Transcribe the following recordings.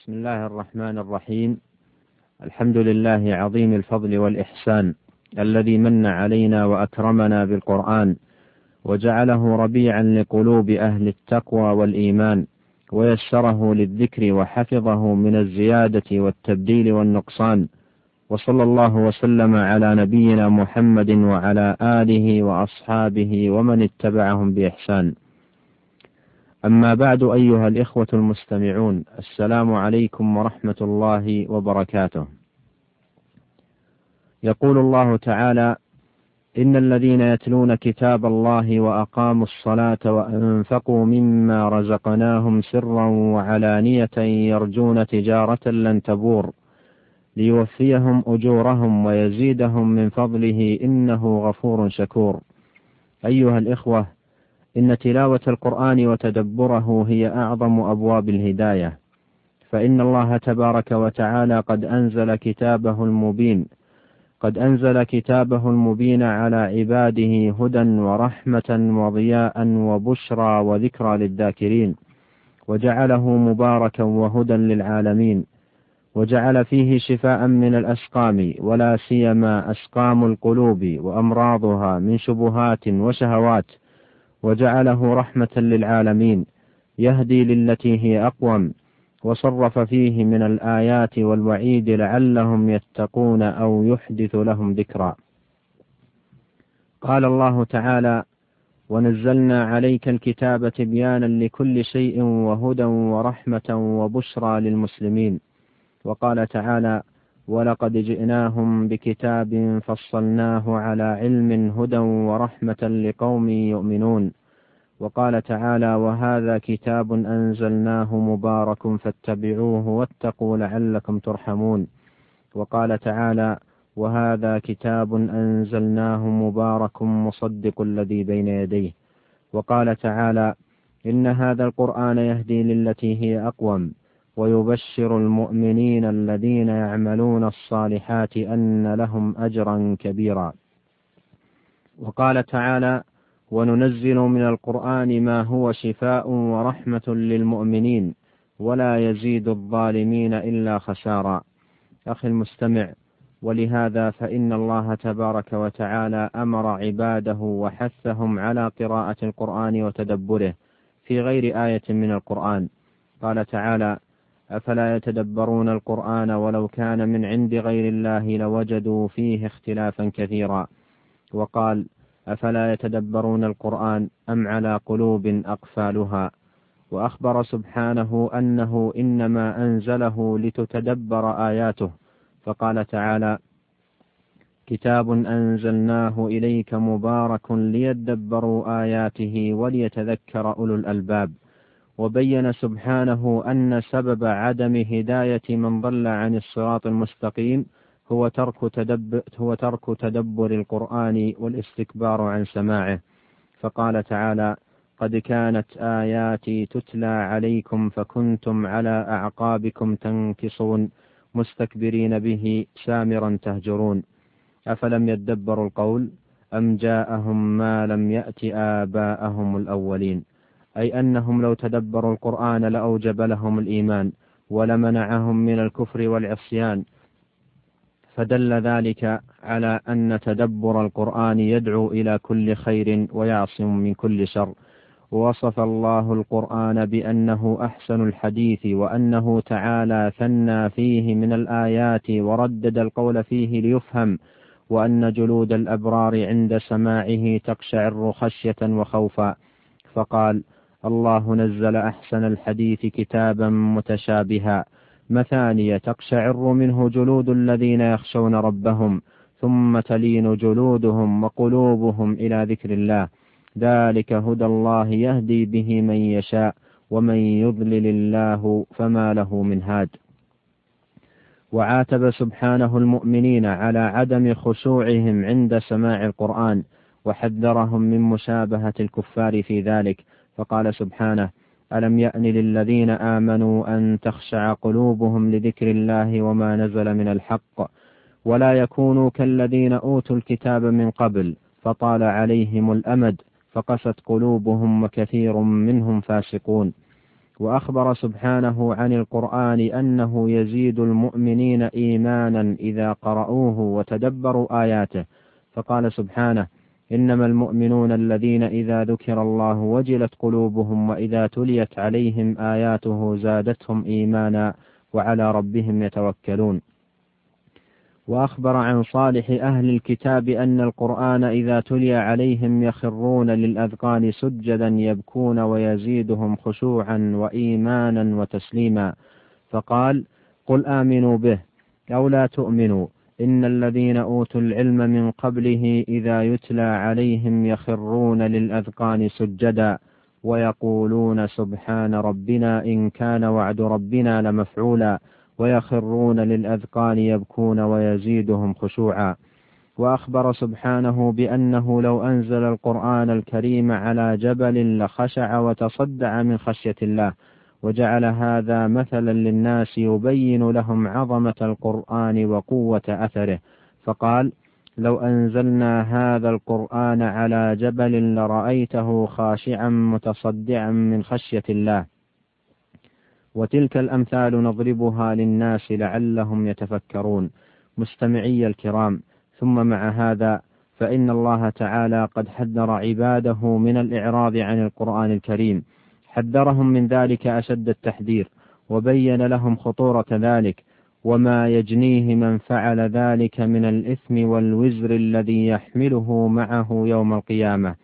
بسم الله الرحمن الرحيم. الحمد لله عظيم الفضل والإحسان الذي من علينا وأكرمنا بالقرآن وجعله ربيعا لقلوب أهل التقوى والإيمان ويسره للذكر وحفظه من الزيادة والتبديل والنقصان وصلى الله وسلم على نبينا محمد وعلى آله وأصحابه ومن اتبعهم بإحسان. أما بعد أيها الإخوة المستمعون السلام عليكم ورحمة الله وبركاته. يقول الله تعالى إن الذين يتلون كتاب الله وأقاموا الصلاة وأنفقوا مما رزقناهم سرا وعلانية يرجون تجارة لن تبور ليوفيهم أجورهم ويزيدهم من فضله إنه غفور شكور. أيها الإخوة إن تلاوة القرآن وتدبره هي أعظم أبواب الهداية. فإن الله تبارك وتعالى قد أنزل كتابه المبين قد أنزل كتابه المبين على عباده هدى ورحمة وضياء وبشرى وذكرى للذاكرين وجعله مباركا وهدى للعالمين وجعل فيه شفاء من الأسقام ولا سيما أسقام القلوب وأمراضها من شبهات وشهوات وجعله رحمة للعالمين يهدي للتي هي أقوم وصرف فيه من الآيات والوعيد لعلهم يتقون أو يحدث لهم ذكرا. قال الله تعالى: ونزلنا عليك الكتاب تبيانا لكل شيء وهدى ورحمة وبشرى للمسلمين. وقال تعالى: ولقد جئناهم بكتاب فصلناه على علم هدى ورحمة لقوم يؤمنون. وقال تعالى وهذا كتاب أنزلناه مبارك فاتبعوه واتقوا لعلكم ترحمون. وقال تعالى وهذا كتاب أنزلناه مبارك مصدق الذي بين يديه. وقال تعالى إن هذا القرآن يهدي للتي هي أقوم. ويبشر المؤمنين الذين يعملون الصالحات أن لهم أجرا كبيرا. وقال تعالى وننزل من القرآن ما هو شفاء ورحمة للمؤمنين ولا يزيد الظالمين إلا خسارا. أخي المستمع ولهذا فإن الله تبارك وتعالى أمر عباده وحثهم على قراءة القرآن وتدبره في غير آية من القرآن. قال تعالى أفلا يتدبرون القرآن ولو كان من عند غير الله لوجدوا فيه اختلافا كثيرا. وقال أفلا يتدبرون القرآن أم على قلوب أقفالها؟ وأخبر سبحانه أنه إنما أنزله لتتدبر آياته. فقال تعالى كتاب أنزلناه إليك مبارك ليدبروا آياته وليتذكر أولو الألباب. وبين سبحانه أن سبب عدم هداية من ضل عن الصراط المستقيم هو ترك تدبر هو ترك تدبر القرآن والاستكبار عن سماعه. فقال تعالى قد كانت آياتي تتلى عليكم فكنتم على أعقابكم تنكصون مستكبرين به سامرا تهجرون. أفلم يدبروا القول أم جاءهم ما لم يأت آباءهم الأولين؟ أي أنهم لو تدبروا القرآن لأوجب لهم الإيمان ولمنعهم من الكفر والعصيان. فدل ذلك على أن تدبر القرآن يدعو إلى كل خير ويعصم من كل شر. وصف الله القرآن بأنه أحسن الحديث وأنه تعالى ثنى فيه من الآيات وردد القول فيه ليفهم وأن جلود الأبرار عند سماعه تقشعر خشية وخوفا. فقال الله نزل أحسن الحديث كتابا متشابها. مثانية تقشعر منه جلود الذين يخشون ربهم ثم تلين جلودهم وقلوبهم إلى ذكر الله. ذلك هدى الله يهدي به من يشاء ومن يضلل الله فما له من هاد. وعاتب سبحانه المؤمنين على عدم خشوعهم عند سماع القرآن وحذرهم من مشابهة الكفار في ذلك. فقال سبحانه ألم يأن للذين آمنوا أن تخشع قلوبهم لذكر الله وما نزل من الحق؟ ولا يكونوا كالذين أوتوا الكتاب من قبل فطال عليهم الأمد فقست قلوبهم وكثير منهم فاسقون. وأخبر سبحانه عن القرآن أنه يزيد المؤمنين إيمانا إذا قرأوه وتدبروا آياته. فقال سبحانه إنما المؤمنون الذين إذا ذكر الله وجلت قلوبهم وإذا تليت عليهم آياته زادتهم إيمانا وعلى ربهم يتوكلون. وأخبر عن صالح أهل الكتاب أن القرآن إذا تلي عليهم يخرون للأذقان سجدا يبكون ويزيدهم خشوعا وإيمانا وتسليما. فقال قل آمنوا به أو لا تؤمنوا. إن الذين أوتوا العلم من قبله إذا يتلى عليهم يخرون للأذقان سجدا ويقولون سبحان ربنا إن كان وعد ربنا لمفعولا ويخرون للأذقان يبكون ويزيدهم خشوعا وأخبر سبحانه بأنه لو أنزل القرآن الكريم على جبل لخشع وتصدع من خشية الله وجعل هذا مثلا للناس يبين لهم عظمة القرآن وقوة أثره. فقال لو أنزلنا هذا القرآن على جبل لرأيته خاشعا متصدعا من خشية الله. وتلك الأمثال نضربها للناس لعلهم يتفكرون. مستمعي الكرام ثم مع هذا فإن الله تعالى قد حذر عباده من الإعراض عن القرآن الكريم. حذرهم من ذلك أشد التحذير وبين لهم خطورة ذلك وما يجنيه من فعل ذلك من الإثم والوزر الذي يحمله معه يوم القيامة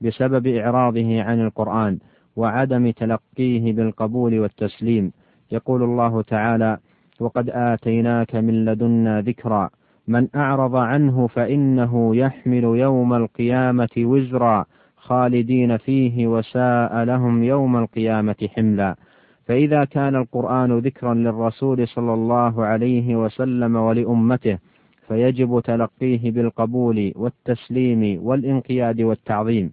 بسبب إعراضه عن القرآن وعدم تلقيه بالقبول والتسليم. يقول الله تعالى وقد آتيناك من لدنا ذكرا من أعرض عنه فإنه يحمل يوم القيامة وزرا خالدين فيه وساء لهم يوم القيامة حملا. فإذا كان القرآن ذكرا للرسول صلى الله عليه وسلم ولأمته فيجب تلقيه بالقبول والتسليم والانقياد والتعظيم.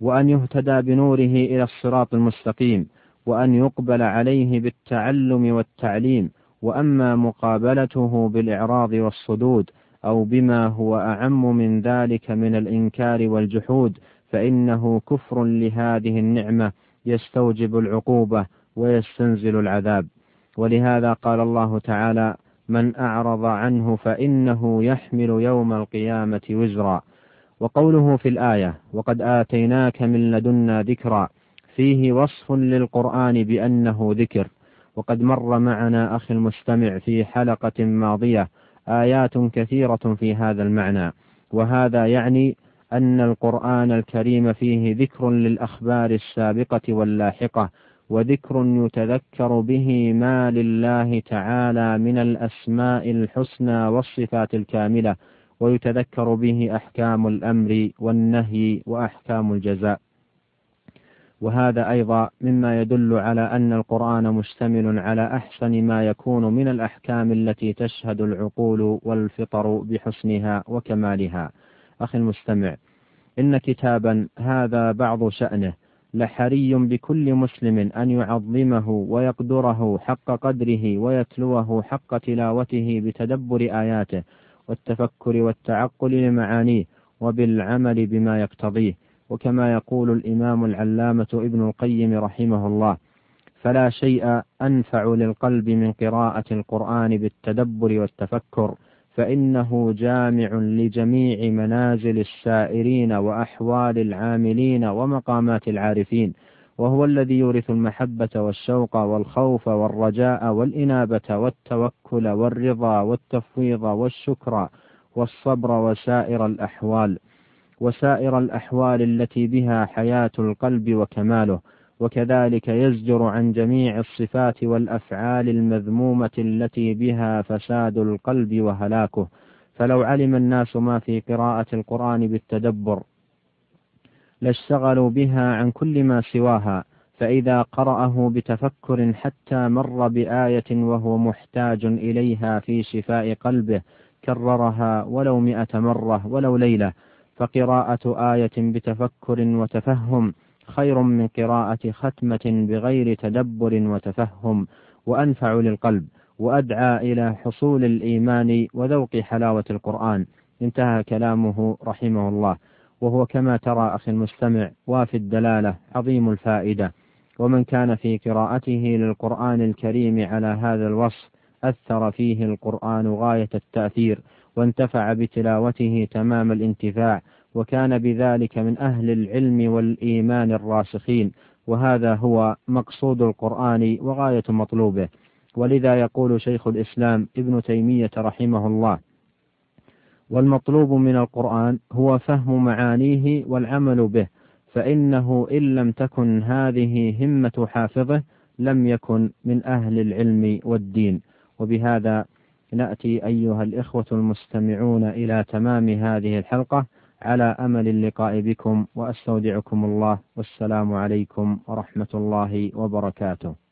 وأن يهتدى بنوره إلى الصراط المستقيم وأن يقبل عليه بالتعلم والتعليم وأما مقابلته بالإعراض والصدود أو بما هو أعم من ذلك من الإنكار والجحود فإنه كفر لهذه النعمة يستوجب العقوبة ويستنزل العذاب. ولهذا قال الله تعالى من أعرض عنه فإنه يحمل يوم القيامة وزرا وقوله في الآية وقد آتيناك من لدنا ذكرا فيه وصف للقرآن بأنه ذكر. وقد مر معنا أخي المستمع في حلقة ماضية آيات كثيرة في هذا المعنى. وهذا يعني أن القرآن الكريم فيه ذكر للأخبار السابقة واللاحقة وذكر يتذكر به ما لله تعالى من الأسماء الحسنى والصفات الكاملة ويتذكر به أحكام الأمر والنهي وأحكام الجزاء. وهذا أيضا مما يدل على أن القرآن مشتمل على أحسن ما يكون من الأحكام التي تشهد العقول والفطر بحسنها وكمالها. أخي المستمع إن كتابا هذا بعض شأنه لحري بكل مسلم أن يعظمه ويقدره حق قدره ويتلوه حق تلاوته بتدبر آياته والتفكر والتعقل لمعانيه وبالعمل بما يقتضيه. وكما يقول الإمام العلامة ابن القيم رحمه الله فلا شيء أنفع للقلب من قراءة القرآن بالتدبر والتفكر فإنه جامع لجميع منازل السائرين وأحوال العاملين ومقامات العارفين وهو الذي يورث المحبة والشوق والخوف والرجاء والإنابة والتوكل والرضا والتفويض والشكر والصبر وسائر الأحوال. وسائر الأحوال التي بها حياة القلب وكماله وكذلك يزجر عن جميع الصفات والأفعال المذمومة التي بها فساد القلب وهلاكه. فلو علم الناس ما في قراءة القرآن بالتدبر لاشتغلوا بها عن كل ما سواها فإذا قرأه بتفكر حتى مر بآية وهو محتاج إليها في شفاء قلبه كررها ولو مئة مرة ولو ليلة. فقراءة آية بتفكر وتفهم خير من قراءة ختمة بغير تدبر وتفهم وأنفع للقلب وأدعى إلى حصول الإيمان وذوق حلاوة القرآن. انتهى كلامه رحمه الله. وهو كما ترى أخي المستمع وافي الدلالة عظيم الفائدة. ومن كان في قراءته للقرآن الكريم على هذا الوصف أثر فيه القرآن غاية التأثير. وانتفع بتلاوته تمام الانتفاع وكان بذلك من أهل العلم والإيمان الراسخين وهذا هو مقصود القرآن وغاية مطلوبه. ولذا يقول شيخ الإسلام ابن تيمية رحمه الله والمطلوب من القرآن هو فهم معانيه والعمل به فإنه إن لم تكن هذه همة حافظه لم يكن من أهل العلم والدين. وبهذا نأتي أيها الإخوة المستمعون إلى تمام هذه الحلقة. على أمل اللقاء بكم وأستودعكم الله. والسلام عليكم ورحمة الله وبركاته.